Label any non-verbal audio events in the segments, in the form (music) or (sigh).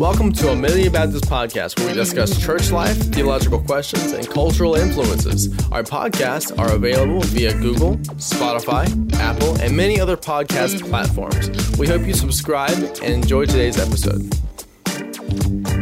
Welcome to a Amelia Baptist Podcast, where we discuss church life, theological questions, and cultural influences. Our podcasts are available via Google, Spotify, Apple, and many other podcast platforms. We hope you subscribe and enjoy today's episode.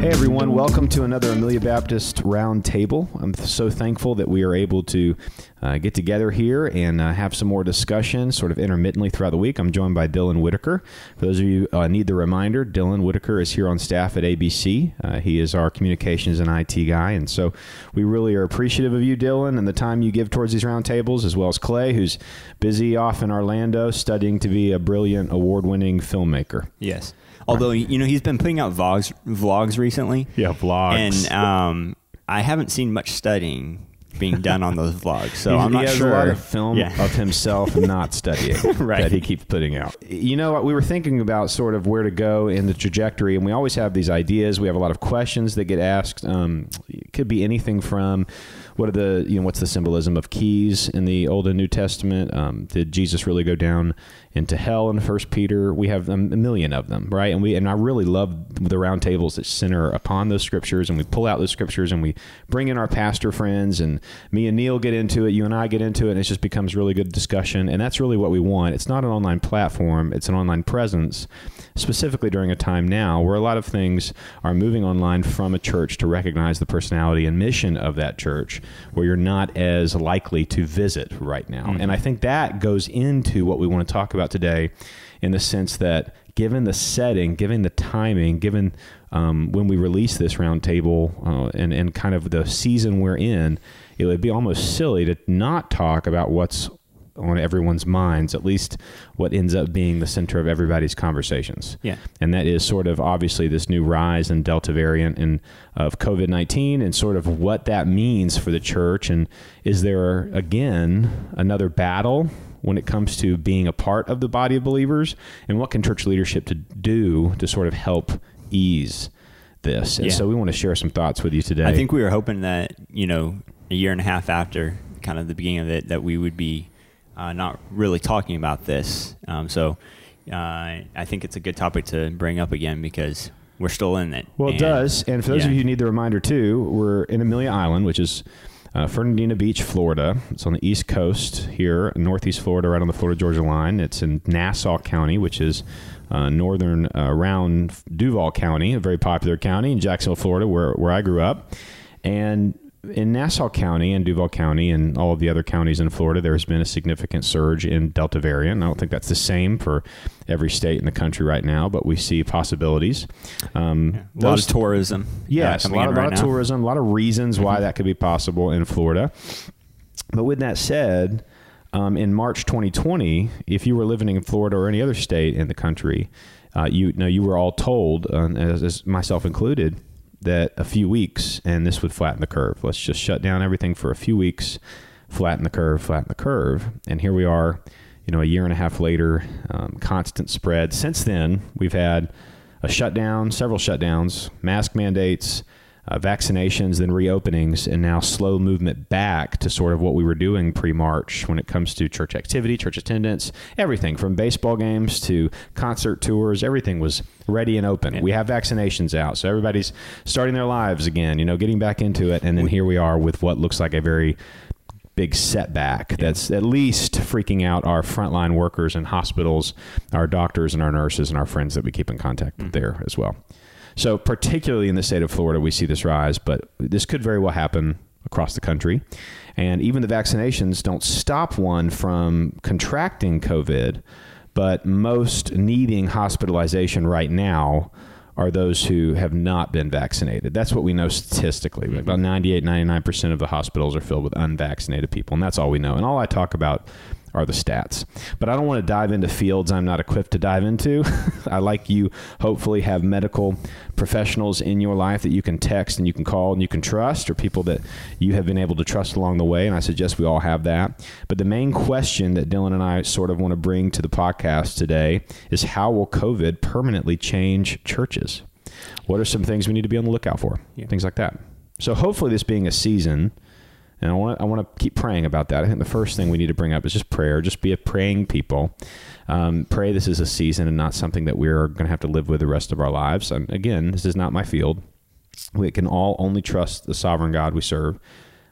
Hey everyone, welcome to another Amelia Baptist Roundtable. I'm so thankful that we are able to uh, get together here and uh, have some more discussion sort of intermittently throughout the week. I'm joined by Dylan Whitaker. For those of you uh, need the reminder, Dylan Whitaker is here on staff at ABC. Uh, he is our communications and IT guy, and so we really are appreciative of you, Dylan, and the time you give towards these roundtables, as well as Clay, who's busy off in Orlando studying to be a brilliant award-winning filmmaker. Yes. Although you know he's been putting out vlogs vlogs recently. Yeah, vlogs. And um, I haven't seen much studying being done on those vlogs, so He's- I'm not he has sure. a lot of film Yeah. of himself not studying (laughs) Right. that he keeps putting out. You know, what? we were thinking about sort of where to go in the trajectory, and we always have these ideas. We have a lot of questions that get asked. Um, it could be anything from what are the you know what's the symbolism of keys in the Old and New Testament? Um, did Jesus really go down into hell in First Peter? We have a million of them, right? And we and I really love the roundtables that center upon those scriptures, and we pull out those scriptures and we bring in our pastor friends, and me and Neil get into it, you and I get into it, and it just becomes really good discussion. And that's really what we want. It's not an online platform; it's an online presence, specifically during a time now where a lot of things are moving online from a church to recognize the personality and mission of that church, where you're not as likely to visit right now. Mm-hmm. And I think that goes into what we want to talk about today, in the sense that given the setting, given the timing, given um, when we release this roundtable uh, and and kind of the season we're in, it would be almost silly to not talk about what's on everyone's minds, at least what ends up being the center of everybody's conversations. Yeah. And that is sort of obviously this new rise in Delta variant and of COVID 19 and sort of what that means for the church. And is there, again, another battle when it comes to being a part of the body of believers? And what can church leadership to do to sort of help ease this? And Yeah. so we want to share some thoughts with you today. I think we were hoping that you know a year and a half after kind of the beginning of it that we would be uh, not really talking about this. Um, so uh, I think it's a good topic to bring up again because we're still in it. Well, it And- does. And for those of you who need the reminder too, we're in Amelia Island, which is uh, Fernandina Beach, Florida. It's on the east coast here, northeast Florida, right on the Florida Georgia line. It's in Nassau County, which is uh, northern uh, around Duval County, a very popular county in Jacksonville, Florida, where, where I grew up. And in Nassau County and Duval County and all of the other counties in Florida, there has been a significant surge in Delta variant. I don't think that's the same for every state in the country right now, but we see possibilities. Um, a lot those- of tourism. uh, Yes, a lot, a lot of tourism, a lot of reasons why that could be possible in Florida. But with that said, um, in March 2020, if you were living in Florida or any other state in the country, uh, you know you were all told, uh, as, as myself included, that a few weeks and this would flatten the curve. Let's just shut down everything for a few weeks, flatten the curve, flatten the curve, and here we are. You know, a year and a half later, um, constant spread. Since then, we've had a shutdown, several shutdowns, mask mandates, uh, vaccinations, then reopenings, and now slow movement back to sort of what we were doing pre March when it comes to church activity, church attendance, everything from baseball games to concert tours. Everything was ready and open. We have vaccinations out, so everybody's starting their lives again, you know, getting back into it. And then here we are with what looks like a very big setback that's at least freaking out our frontline workers in hospitals, our doctors and our nurses and our friends that we keep in contact with there as well. So, particularly in the state of Florida, we see this rise, but this could very well happen across the country. And even the vaccinations don't stop one from contracting COVID, but most needing hospitalization right now are those who have not been vaccinated. That's what we know statistically. About mm-hmm. 98, 99% of the hospitals are filled with unvaccinated people, and that's all we know. And all I talk about are the stats. But I don't want to dive into fields I'm not equipped to dive into. (laughs) I like you hopefully have medical professionals in your life that you can text and you can call and you can trust or people that you have been able to trust along the way and I suggest we all have that. But the main question that Dylan and I sort of want to bring to the podcast today is how will COVID permanently change churches? What are some things we need to be on the lookout for? Things like that. So hopefully this being a season And I want to I want to keep praying about that. I think the first thing we need to bring up is just prayer. Just be a praying people. Um, pray this is a season and not something that we're going to have to live with the rest of our lives. And again, this is not my field. We can all only trust the sovereign God we serve.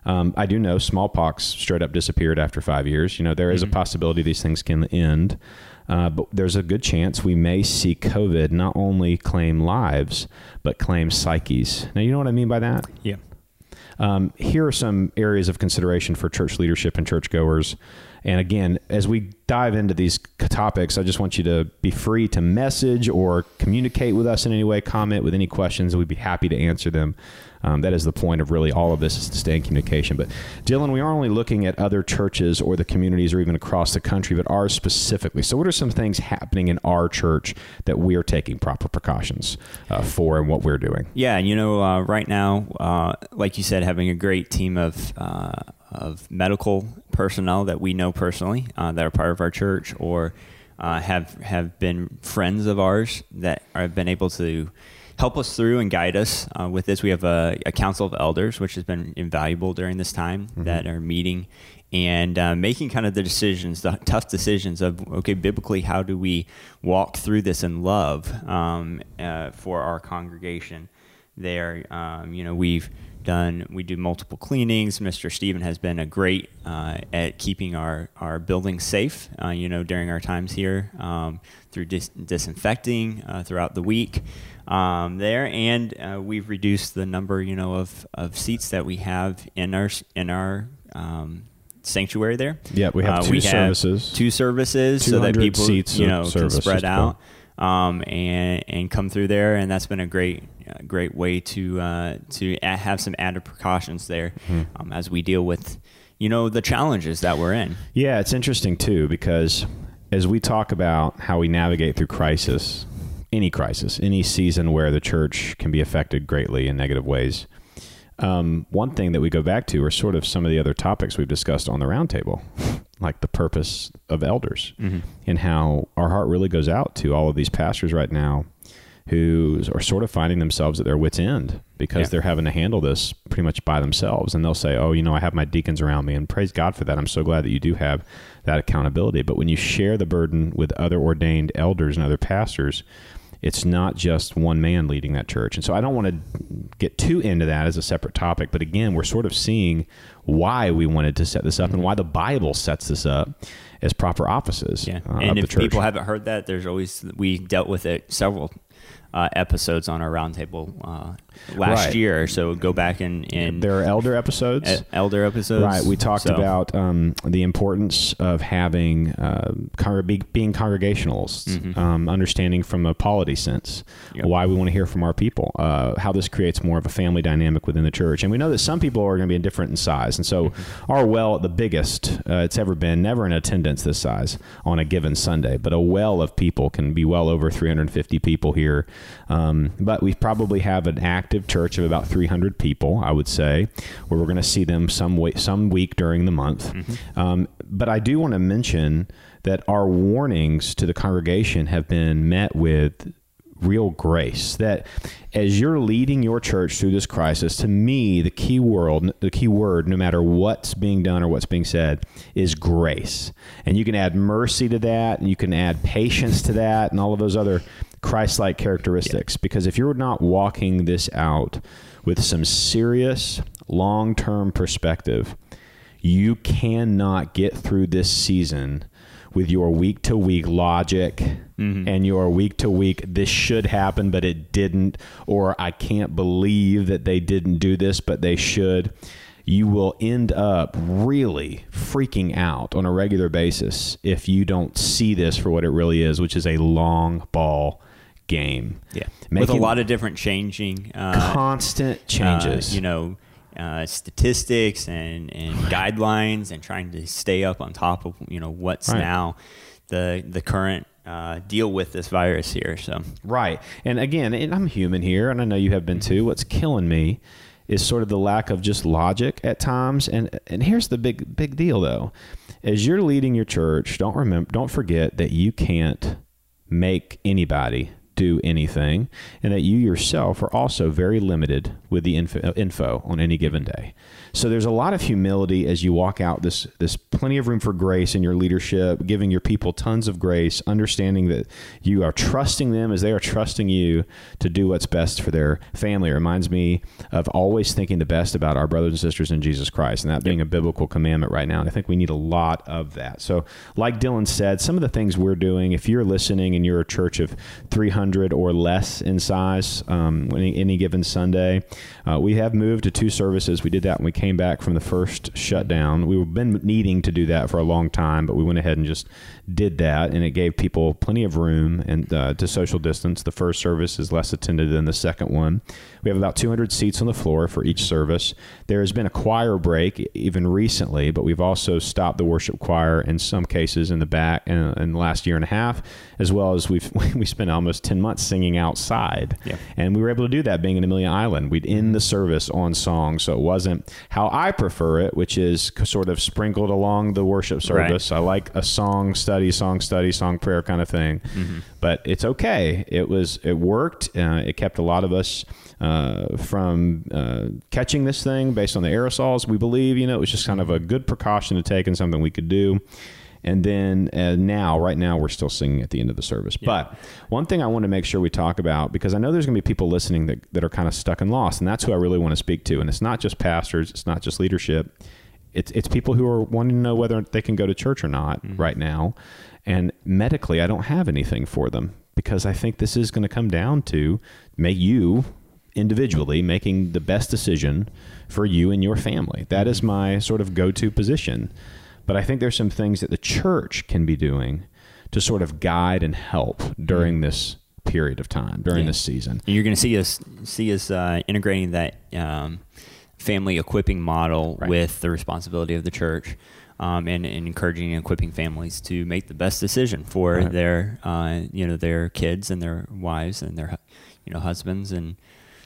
Um, I do know smallpox straight up disappeared after five years. You know, there is Mm-hmm. a possibility these things can end, uh, but there's a good chance we may see COVID not only claim lives, but claim psyches. Now, you know what I mean by that? Yeah. Um, here are some areas of consideration for church leadership and churchgoers. And again, as we dive into these topics, I just want you to be free to message or communicate with us in any way, comment with any questions. We'd be happy to answer them. Um, that is the point of really all of this is to stay in communication. But Dylan, we aren't only looking at other churches or the communities or even across the country, but ours specifically. So, what are some things happening in our church that we are taking proper precautions uh, for and what we're doing? Yeah, you know, uh, right now, uh, like you said, having a great team of uh, of medical personnel that we know personally uh, that are part of our church, or uh, have have been friends of ours that have been able to help us through and guide us uh, with this. We have a, a council of elders, which has been invaluable during this time, that are meeting and uh, making kind of the decisions, the tough decisions of okay, biblically, how do we walk through this in love um, uh, for our congregation? There, um, you know, we've done we do multiple cleanings. Mr. Stephen has been a great uh, at keeping our our building safe. Uh, you know, during our times here um, through dis- disinfecting uh, throughout the week um, there, and uh, we've reduced the number, you know, of, of seats that we have in our in our um, sanctuary there. Yeah, we have Uh, two services. two services, so that 200 people, seats you know, can spread out um, and and come through there, and that's been a great uh, great way to uh, to have some added precautions there Mm-hmm. um, as we deal with you know the challenges that we're in. Yeah, it's interesting too because as we talk about how we navigate through crisis, any crisis, any season where the church can be affected greatly in negative ways, um, one thing that we go back to are sort of some of the other topics we've discussed on the roundtable, (laughs) like the purpose of elders and how our heart really goes out to all of these pastors right now who are sort of finding themselves at their wits' end because Yeah. they're having to handle this pretty much by themselves. And they'll say, "Oh, you know, I have my deacons around me, and praise God for that. I'm so glad that you do have that accountability." But when you share the burden with other ordained elders and other pastors, it's not just one man leading that church. And so I don't want to get too into that as a separate topic. But again, we're sort of seeing why we wanted to set this up and why the Bible sets this up as proper offices Yeah, uh, and if church. people haven't heard that, there's always we dealt with it several uh, episodes on our roundtable uh, last Right. year. So go back and and there are elder episodes. e- elder episodes. Right. We talked So, about um, the importance of having uh, being congregationalists, um, understanding from a polity sense Yep. why we want to hear from our people, uh, how this creates more of a family dynamic within the church. And we know that some people are going to be different in size. And so our well, the biggest uh, it's ever been, never in attendance this size on a given Sunday, but a well of people can be well over 350 people here. Um, but we probably have an active church of about 300 people, I would say, where we're going to see them some way, some week during the month. Um, but I do want to mention that our warnings to the congregation have been met with real grace that as you're leading your church through this crisis to me the key word the key word no matter what's being done or what's being said is grace and you can add mercy to that and you can add patience to that and all of those other christ-like characteristics because if you're not walking this out with some serious long-term perspective you cannot get through this season with your week to week logic mm-hmm. and your week to week this should happen but it didn't or I can't believe that they didn't do this but they should you will end up really freaking out on a regular basis if you don't see this for what it really is which is a long ball game Yeah, with a lot of different changing uh, constant uh, changes you know, uh, statistics and, and (sighs) guidelines, and trying to stay up on top of you know what's Right. now the the current uh, deal with this virus here. So Right. And again, and I'm human here, and I know you have been too. What's killing me is sort of the lack of just logic at times. And and here's the big big deal though. As you're leading your church, don't remember don't forget that you can't make anybody do anything, and that you yourself are also very limited with the info, info on any given day. So there's a lot of humility as you walk out. This this plenty of room for grace in your leadership, giving your people tons of grace, understanding that you are trusting them as they are trusting you to do what's best for their family. It reminds me of always thinking the best about our brothers and sisters in Jesus Christ, and that being a biblical commandment right now. And I think we need a lot of that. So, like Dylan said, some of the things we're doing, if you're listening and you're a church of 300 or less in size, um, any, any given Sunday, uh, we have moved to two services. We did that when we came back from the first shutdown. We've been needing to do that for a long time, but we went ahead and just did that, and it gave people plenty of room and uh, to social distance. The first service is less attended than the second one. We have about 200 seats on the floor for each service. There has been a choir break even recently, but we've also stopped the worship choir in some cases in the back in, in the last year and a half, as well as we've (laughs) we spent almost 10 months singing outside, Yeah. and we were able to do that being in Amelia Island. We'd end the service on song, so it wasn't how I prefer it, which is sort of sprinkled along the worship Right. service. I like a song study, song study, song prayer kind of thing. But it's okay. It was it worked. Uh, it kept a lot of us uh, from uh, catching this thing based on the aerosols. We believe, you know, it was just kind of a good precaution to take and something we could do. And then uh, now, right now, we're still singing at the end of the service. But one thing I want to make sure we talk about, because I know there's going to be people listening that, that are kind of stuck and lost, and that's who I really want to speak to. And it's not just pastors, it's not just leadership it's it's people who are wanting to know whether they can go to church or not right now. And medically, I don't have anything for them because I think this is going to come down to make you individually making the best decision for you and your family. That is my sort of go-to position. But I think there's some things that the church can be doing to sort of guide and help during this period of time, during Yeah. this season. And you're going to see us see us uh, integrating that um, family equipping model Right. with the responsibility of the church, um, and, and encouraging and equipping families to make the best decision for Right. their uh, you know their kids and their wives and their you know husbands and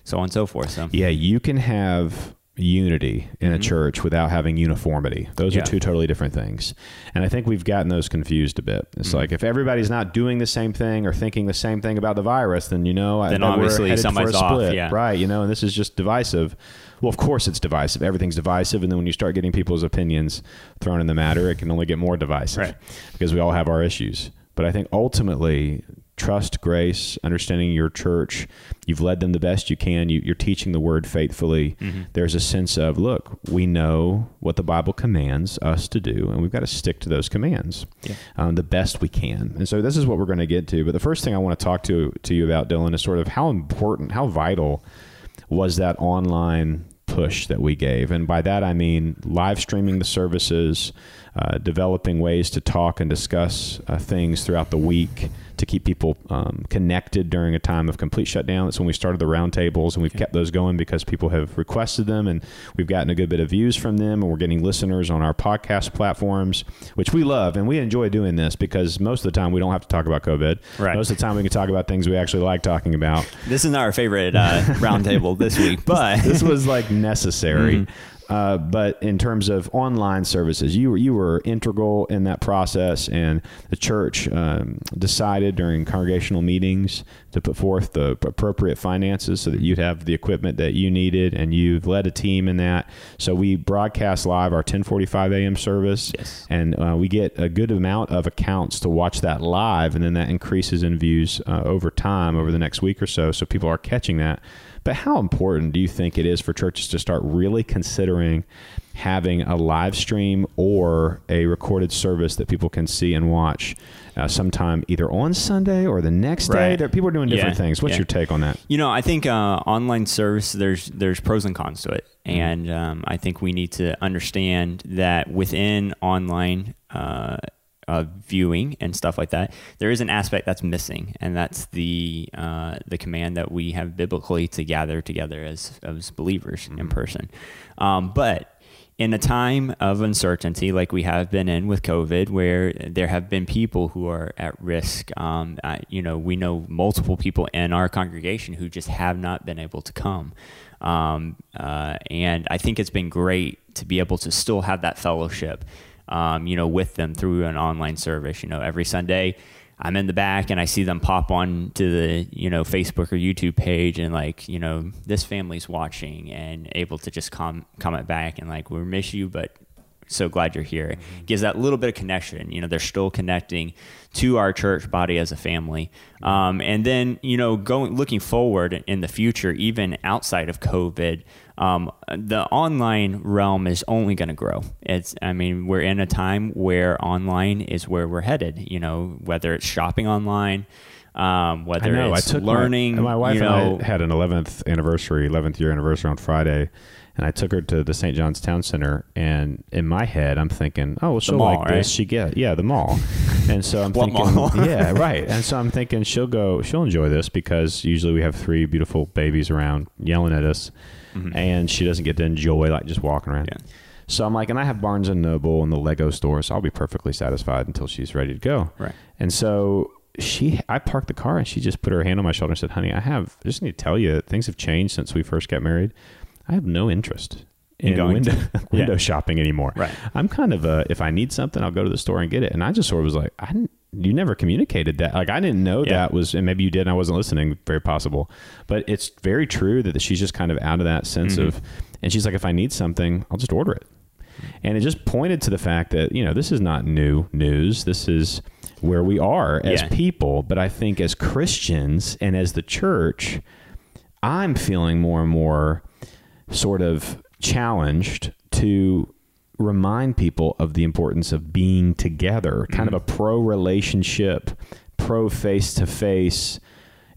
so on and so forth. So Yeah, you can have unity in a mm-hmm. church without having uniformity. Those Yeah. are two totally different things. And I think we've gotten those confused a bit. It's mm-hmm. like if everybody's not doing the same thing or thinking the same thing about the virus, then you know, I- Then we're obviously somebody's for a off, split, yeah. right? You know, and this is just divisive. Well, of course it's divisive. Everything's divisive, and then when you start getting people's opinions thrown in the matter, it can only get more divisive Right. because we all have our issues. But I think ultimately, trust, grace, understanding your church, you've led them the best you can. You, you're teaching the word faithfully. There's a sense of, look, we know what the Bible commands us to do, and we've got to stick to those commands Yeah. um, the best we can. And so this is what we're going to get to. But the first thing I want to talk to to you about, Dylan, is sort of how important, how vital was that online push that we gave. And by that, I mean live streaming the services, uh, developing ways to talk and discuss uh, things throughout the week to keep people um, connected during a time of complete shutdown. That's when we started the roundtables, and we've kept those going because people have requested them, and we've gotten a good bit of views from them, and we're getting listeners on our podcast platforms, which we love, and we enjoy doing this because most of the time we don't have to talk about COVID. Right. Most of the time we can talk about things we actually like talking about. this is not our favorite uh, (laughs) roundtable this week, but (laughs) this was like necessary. Uh, but in terms of online services, you were you were integral in that process, and the church um, decided during congregational meetings to put forth the appropriate finances so that you'd have the equipment that you needed, and you've led a team in that. So we broadcast live our 10:45 a.m. service, Yes. and uh, we get a good amount of accounts to watch that live, and then that increases in views uh, over time over the next week or so. So people are catching that. But how important do you think it is for churches to start really considering having a live stream or a recorded service that people can see and watch uh, sometime either on Sunday or the next day? Right. There, people are doing different Yeah, things. What's yeah. your take on that? You know, I think uh, online service there's there's pros and cons to it, and um, I think we need to understand that within online uh, uh, viewing and stuff like that, there is an aspect that's missing, and that's the uh, the command that we have biblically to gather together as as believers in person. Um, but in a time of uncertainty like we have been in with COVID, where there have been people who are at risk, um, uh, you know, we know multiple people in our congregation who just have not been able to come. Um, uh, and I think it's been great to be able to still have that fellowship, um, you know, with them through an online service. You know, every Sunday, I'm in the back and I see them pop on to the, you know, Facebook or YouTube page and like, you know, this family's watching and able to just com- comment back and like, we miss you, but so glad you're here. Mm-hmm. Gives that little bit of connection. You know, they're still connecting to our church body as a family. Um, and then, you know, going looking forward in the future, even outside of COVID, um, the online realm is only going to grow. It's, I mean, we're in a time where online is where we're headed. You know, whether it's shopping online. Um, whether I know, it's I took learning, my, my wife you know, and I had an 11th anniversary, 11th year anniversary on Friday, and I took her to the St. John's Town Center, and in my head, I'm thinking, oh, well, she'll mall, like right? this. She get yeah, the mall, (laughs) and so I'm thinking, (laughs) yeah, right. And so I'm thinking she'll go, she'll enjoy this because usually we have three beautiful babies around yelling at us, mm-hmm. and she doesn't get to enjoy like just walking around. Yeah. So I'm like, and I have Barnes and Noble and the Lego store, so I'll be perfectly satisfied until she's ready to go. Right. And so she, I parked the car and she just put her hand on my shoulder and said, "Honey, I have I just need to tell you that things have changed since we first got married. I have no interest in going window, to, (laughs) window yeah. shopping anymore. Right. I'm kind of a, if I need something, I'll go to the store and get it. And I just sort of was like, I didn't, you never communicated that. Like, I didn't know yeah. that was, and maybe you did, and I wasn't listening, very possible. But it's very true that she's just kind of out of that sense mm-hmm. of, and she's like, if I need something, I'll just order it. And it just pointed to the fact that, you know, this is not new news. This is where we are as yeah. people. But I think as Christians and as the church, I'm feeling more and more sort of challenged to remind people of the importance of being together, kind mm-hmm. of a pro relationship, pro face to face,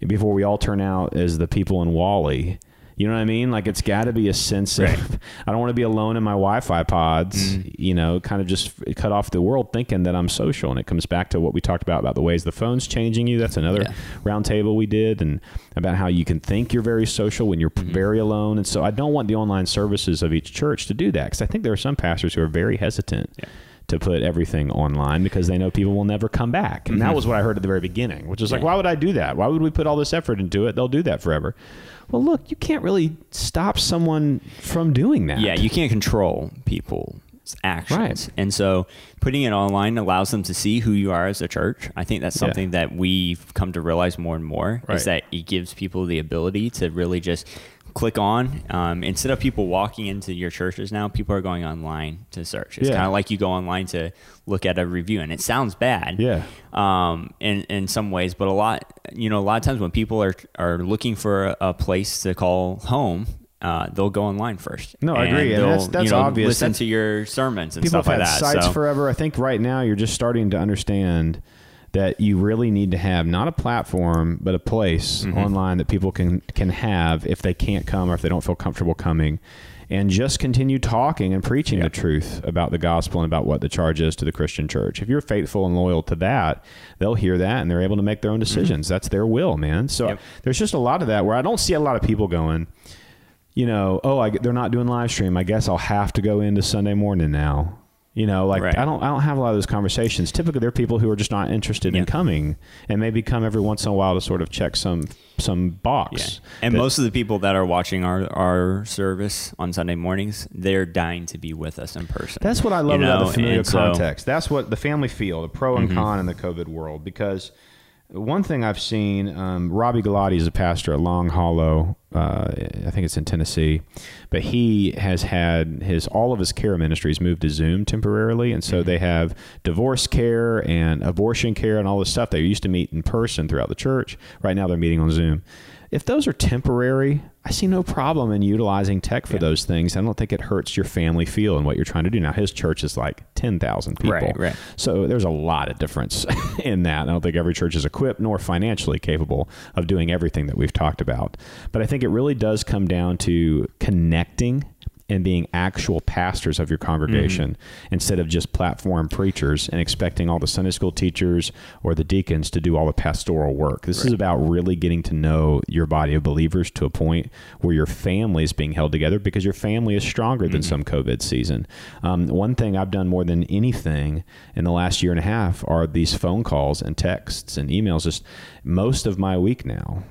before we all turn out as the people in WALL-E you know what I mean? Like it's got to be a sense right. of (laughs) I don't want to be alone in my Wi-Fi pods. Mm. You know, kind of just cut off the world, thinking that I'm social. And it comes back to what we talked about about the ways the phone's changing you. That's another yeah. roundtable we did, and about how you can think you're very social when you're mm-hmm. very alone. And so I don't want the online services of each church to do that because I think there are some pastors who are very hesitant. Yeah to put everything online because they know people will never come back. And mm-hmm. that was what I heard at the very beginning, which is yeah. like, why would I do that? Why would we put all this effort into it? They'll do that forever well, look, you can't really stop someone from doing that. Yeah, you can't control people's actions. Right. And so putting it online allows them to see who you are as a church. I think that's something yeah. that we've come to realize more and more right. is that it gives people the ability to really just click on. Um, instead of people walking into your churches now, people are going online to search. It's yeah. kind of like you go online to look at a review, and it sounds bad. Yeah. Um, in in some ways, but a lot, you know, a lot of times when people are are looking for a, place to call home. Uh, they'll go online first. No, I agree. And that's, that's you know, obvious. Listen that's, to your sermons and people stuff have like had that. Sites so. forever. I think right now you're just starting to understand that you really need to have not a platform but a place mm-hmm. online that people can can have if they can't come or if they don't feel comfortable coming and just continue talking and preaching the truth about the gospel and about what the charge is to the Christian church. If you're faithful and loyal to that, they'll hear that and they're able to make their own mm-hmm. decisions. Mm-hmm. That's their will, man. So yep. there's just a lot of that where I don't see a lot of people going, you know, oh, I, they're not doing live stream. I guess I'll have to go into Sunday morning now. You know, like right. I don't I don't have a lot of those conversations. Typically, there are people who are just not interested yeah. in coming, and maybe come every once in a while to sort of check some some box. Yeah. And that, most of the people that are watching our our service on Sunday mornings, they're dying to be with us in person. That's what I love you about know? the familial context. So, That's what the family feel, the pro and mm-hmm. con in the COVID world, because one thing I've seen, um, Robby Gallaty is a pastor at Long Hollow. Uh, I think it's in Tennessee, but he has had his all of his care ministries moved to Zoom temporarily, and so mm-hmm. they have divorce care and abortion care and all this stuff. They used to meet in person throughout the church. Right now, they're meeting on Zoom if those are temporary, I see no problem in utilizing tech for yeah. those things. I don't think it hurts your family feel and what you're trying to do. Now, his church is like 10,000 people. Right, right. So there's a lot of difference (laughs) in that. I don't think every church is equipped nor financially capable of doing everything that we've talked about. But I think it really does come down to connecting and being actual pastors of your congregation mm-hmm. instead of just platform preachers and expecting all the Sunday school teachers or the deacons to do all the pastoral work. This right. is about really getting to know your body of believers to a point where your family is being held together because your family is stronger than mm-hmm. some COVID season. Um, one thing I've done more than anything in the last year and a half are these phone calls and texts and emails. Just most of my week now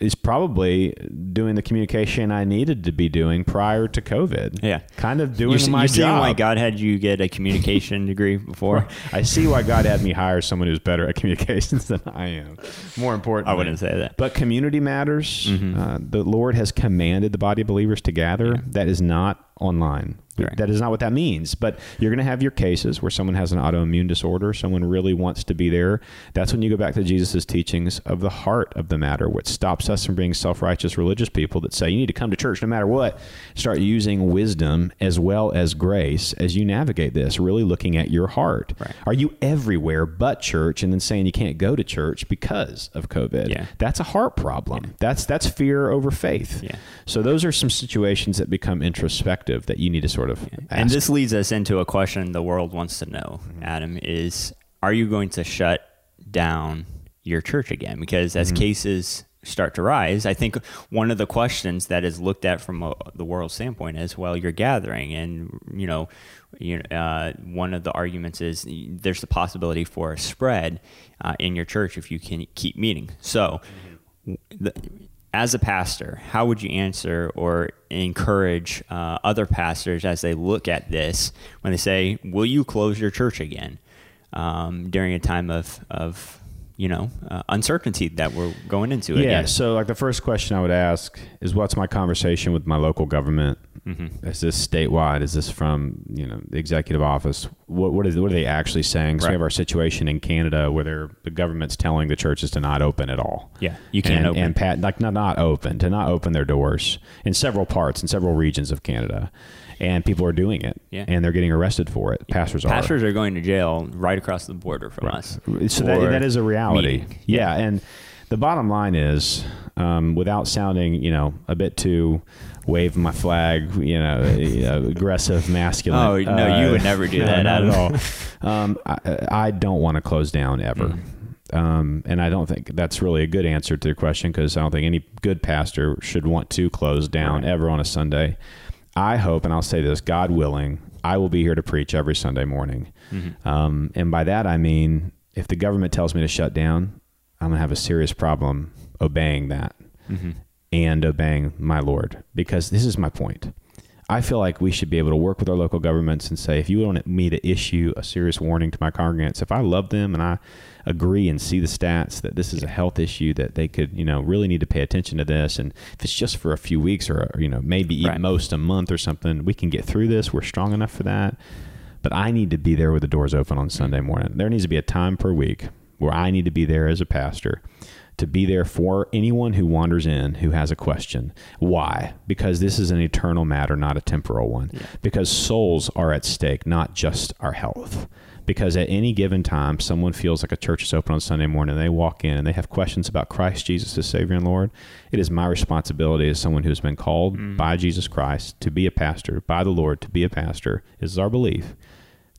is probably doing the communication I needed to be doing prior to COVID. Yeah. kind of doing You're, my seeing job. why God had you get a communication (laughs) degree before. I see why God had me hire someone who's better at communications (laughs) than I am. More important, I wouldn't say that. But community matters. Uh, the Lord has commanded the body of believers to gather. That is not online. Right. That is not what that means. But you're going to have your cases where someone has an autoimmune disorder, someone really wants to be there. That's when you go back to Jesus' teachings of the heart of the matter, what stops us from being self righteous religious people that say you need to come to church no matter what. Start using wisdom as well as grace as you navigate this, really looking at your heart. Right. Are you everywhere but church and then saying you can't go to church because of COVID? Yeah. That's a heart problem. That's that's fear over faith. Yeah. So those are some situations that become introspective that you need to sort of ask. And this leads us into a question the world wants to know, Adam, is are you going to shut down your church again? Because as cases start to rise, I think one of the questions that is looked at from a, the world standpoint is, well, you're gathering, and you know, you uh, one of the arguments is there's the possibility for a spread uh, in your church if you can keep meeting. So. The, as a pastor, how would you answer or encourage uh, other pastors as they look at this when they say, "Will you close your church again?" Um, during a time of of you know uh, uncertainty that we're going into yeah. again. So like the first question I would ask is, what's my conversation with my local government? Is this statewide? Is this from you know the executive office? What what is what are they actually saying? So we have our situation in Canada where they're, the government's telling the churches to not open at all. Yeah, you can't and, open. and pat like not not open to not open their doors in several parts in several regions of Canada, and people are doing it. Yeah. and they're getting arrested for it. Pastors are. Pastors are going to jail right across the border from us. So that, that is a reality. meeting. Yeah. and the bottom line is, um, without sounding, you know, a bit too wave my flag, you know, (laughs) uh, aggressive, masculine. Oh, no, you would never do (laughs) no, that, not at all. Um, I, I don't want to close down ever. Mm-hmm. Um, and I don't think that's really a good answer to the question because I don't think any good pastor should want to close down Right. ever on a Sunday. I hope, and I'll say this, God willing, I will be here to preach every Sunday morning. Mm-hmm. Um, and by that, I mean, if the government tells me to shut down, I'm going to have a serious problem obeying that Mm-hmm. And obeying my Lord because this is my point. I feel like we should be able to work with our local governments and say, if you want me to issue a serious warning to my congregants, if I love them and I agree and see the stats that this is a health issue that they could, you know, really need to pay attention to this, and if it's just for a few weeks or, you know, maybe Right. most a month or something, we can get through this. We're strong enough for that. But I need to be there with the doors open on Sunday morning. There needs to be a time per week where I need to be there as a pastor to be there for anyone who wanders in who has a question. Why? Because this is an eternal matter, not a temporal one. Because souls are at stake, not just our health. Because at any given time, someone feels like a church is open on Sunday morning, and they walk in and they have questions about Christ Jesus as Savior and Lord. It is my responsibility as someone who's been called mm. by Jesus Christ to be a pastor, by the Lord to be a pastor, This is our belief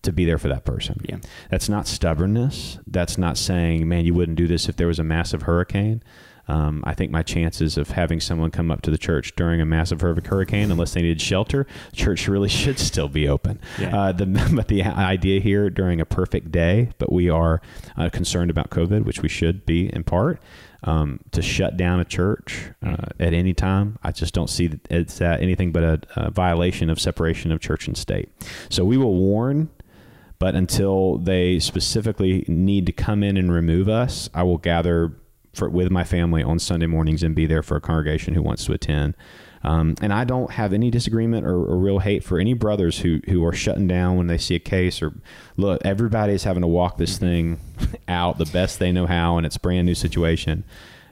to be there for that person. Yeah. That's not stubbornness. That's not saying, man, you wouldn't do this if there was a massive hurricane. Um, I think my chances of having someone come up to the church during a massive hurricane, unless they needed shelter, church really (laughs) should still be open. Yeah. Uh, the, (laughs) but the idea here during a perfect day, but we are uh, concerned about COVID, which we should be in part, um, to shut down a church uh, at any time, I just don't see that it's uh, anything but a, a violation of separation of church and state. So we will warn but until they specifically need to come in and remove us, I will gather for, with my family on Sunday mornings and be there for a congregation who wants to attend. Um, and I don't have any disagreement or, or real hate for any brothers who, who are shutting down when they see a case or look, everybody's having to walk this thing (laughs) out the best they know how, and it's brand new situation.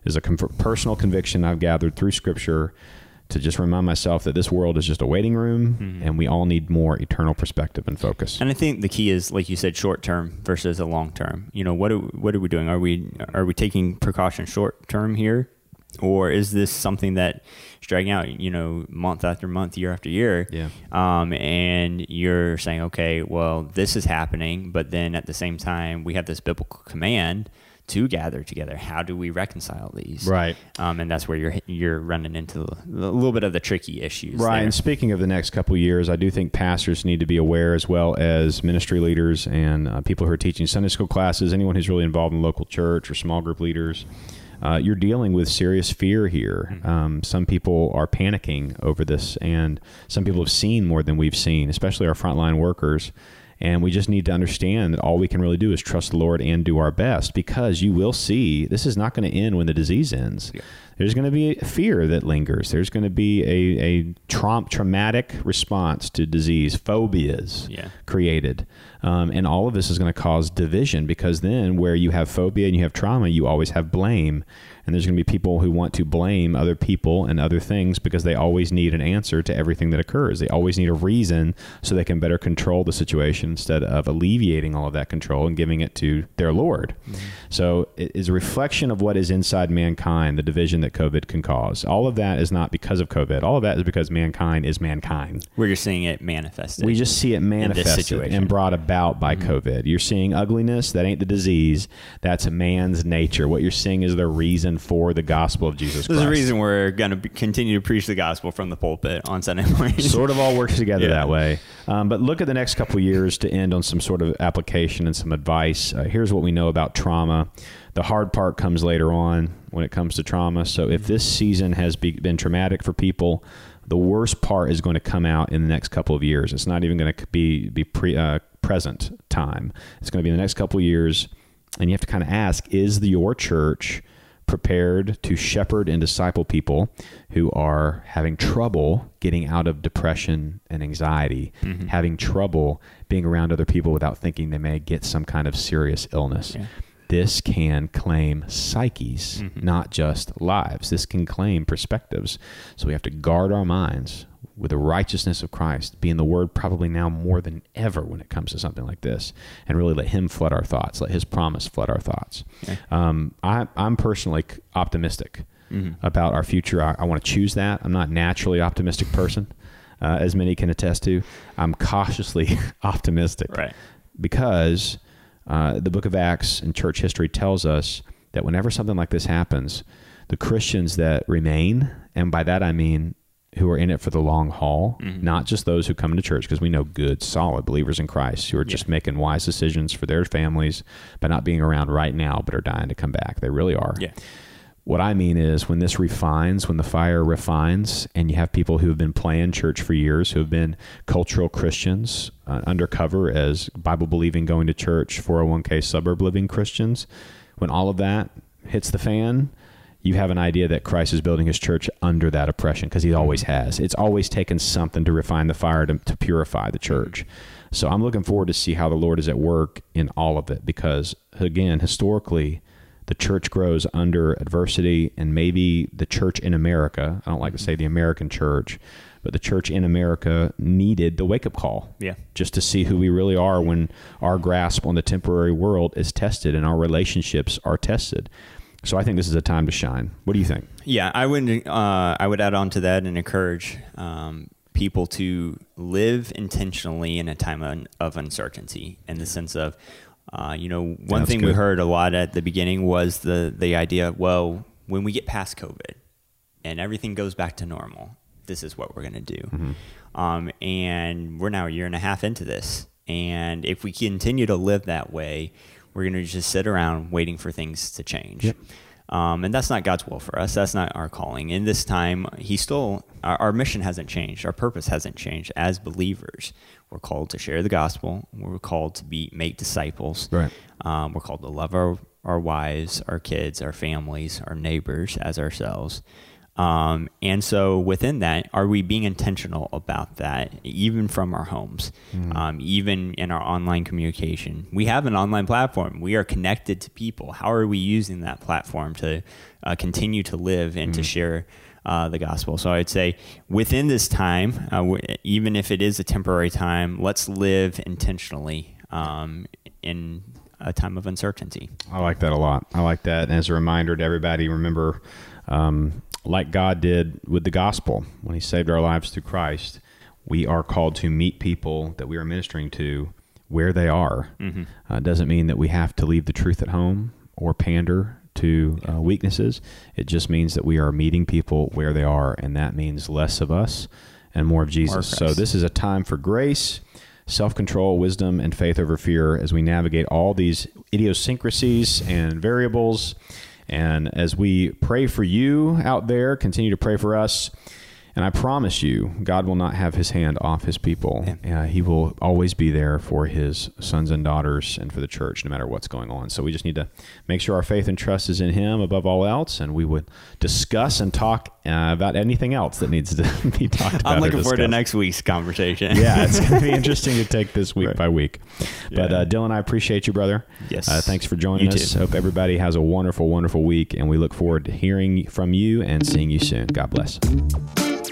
Is a com- personal conviction I've gathered through Scripture to just remind myself that this world is just a waiting room, and we all need more eternal perspective and focus. And I think the key is, like you said, short term versus a long term. You know, what are, what are we doing? Are we are we taking precaution short term here, or is this something that is dragging out? You know, month after month, year after year. Yeah. Um, and you're saying, okay, well, this is happening, but then at the same time, we have this biblical command to gather together. How do we reconcile these? Right. Um, and that's where you're you're running into a little bit of the tricky issues. Right. there. And speaking of the next couple of years, I do think pastors need to be aware, as well as ministry leaders and uh, people who are teaching Sunday school classes, anyone who's really involved in local church or small group leaders. uh, you're dealing with serious fear here. Mm-hmm. Um, some people are panicking over this, and some people have seen more than we've seen, especially our frontline workers. And we just need to understand that all we can really do is trust the Lord and do our best because you will see this is not going to end when the disease ends. Yeah. There's going to be a fear that lingers. There's going to be a, a traum- traumatic response to disease, phobias Yeah. created. Um, and all of this is going to cause division because then where you have phobia and you have trauma, you always have blame. And there's going to be people who want to blame other people and other things because they always need an answer to everything that occurs. They always need a reason so they can better control the situation instead of alleviating all of that control and giving it to their Lord. So it is a reflection of what is inside mankind, the division that COVID can cause. All of that is not because of COVID. All of that is because mankind is mankind. We're just seeing it manifested. We just see it manifested and brought about by COVID. You're seeing ugliness. That ain't the disease. That's man's nature. What you're seeing is the reason for the gospel of Jesus There's Christ. a reason we're going to continue to preach the gospel from the pulpit on Sunday (laughs) mornings. sort of all works together Yeah. that way. Um, but look at the next couple years to end on some sort of application and some advice. Uh, here's what we know about trauma. The hard part comes later on when it comes to trauma. So if this season has be, been traumatic for people, the worst part is going to come out in the next couple of years. It's not even going to be be pre, uh, present time. It's going to be in the next couple of years, and you have to kind of ask: Is the, your church prepared to shepherd and disciple people who are having trouble getting out of depression and anxiety, having trouble being around other people without thinking they may get some kind of serious illness. Yeah. This can claim psyches, not just lives. This can claim perspectives. So we have to guard our minds with the righteousness of Christ, being the word probably now more than ever when it comes to something like this, and really let Him flood our thoughts, let His promise flood our thoughts. Um, I, I'm personally optimistic about our future. I, I want to choose that. I'm not naturally optimistic person, uh, as many can attest to. I'm cautiously (laughs) optimistic Right. because uh, the book of Acts and church history tells us that whenever something like this happens, the Christians that remain, and by that I mean who are in it for the long haul, not just those who come to church, because we know good, solid believers in Christ who are just making wise decisions for their families by not being around right now, but are dying to come back. They really are. Yeah. What I mean is when this refines, when the fire refines, and you have people who have been playing church for years, who have been cultural Christians, uh, undercover as Bible believing, going to church, 401k suburb living Christians, when all of that hits the fan, you have an idea that Christ is building his church under that oppression because he always has. It's always taken something to refine the fire to, to purify the church. So I'm looking forward to see how the Lord is at work in all of it because, again, historically, the church grows under adversity and maybe the church in America, I don't like to say the American church, but the church in America needed the wake up call. Yeah. Just to see who we really are when our grasp on the temporary world is tested and our relationships are tested. So I think this is a time to shine. What do you think? Yeah, I would. Uh, I would add on to that and encourage um, people to live intentionally in a time of, of uncertainty, in the sense of, uh, you know, one That's thing we heard a lot at the beginning was the the idea. Well, when we get past COVID and everything goes back to normal, this is what we're going to do. Mm-hmm. Um, and we're now a year and a half into this, and if we continue to live that way, we're going to just sit around waiting for things to change. Yep. Um, and that's not God's will for us. That's not our calling. In this time, He still, our, our mission hasn't changed. Our purpose hasn't changed. As believers, we're called to share the gospel. We're called to be make disciples. Right. Um, we're called to love our, our wives, our kids, our families, our neighbors as ourselves. Um, and so within that, are we being intentional about that, even from our homes, um, even in our online communication? We have an online platform. We are connected to people. How are we using that platform to uh, continue to live and to share uh, the gospel? So I'd say within this time, uh, w- even if it is a temporary time, let's live intentionally um, in a time of uncertainty. I like that a lot. I like that. And as a reminder to everybody, remember, um, like God did with the gospel when He saved our lives through Christ, we are called to meet people that we are ministering to where they are. Uh, doesn't mean that we have to leave the truth at home or pander to uh, weaknesses. It just means that we are meeting people where they are, and that means less of us and more of Jesus. so this is a time for grace self control, wisdom, and faith over fear as we navigate all these idiosyncrasies and variables And as we pray for you out there, continue to pray for us. And I promise you, God will not have his hand off his people. Uh, he will always be there for his sons and daughters and for the church, no matter what's going on. So we just need to make sure our faith and trust is in him above all else. And we would discuss and talk uh, about anything else that needs to (laughs) be talked about. I'm looking forward to next week's conversation. yeah, it's (laughs) going to be interesting to take this week Right. by week. But Yeah. uh, Dylan, I appreciate you, brother. Yes. Uh, thanks for joining You us. too. Hope everybody has a wonderful, wonderful week, and we look forward to hearing from you and seeing you soon. God bless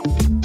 thank you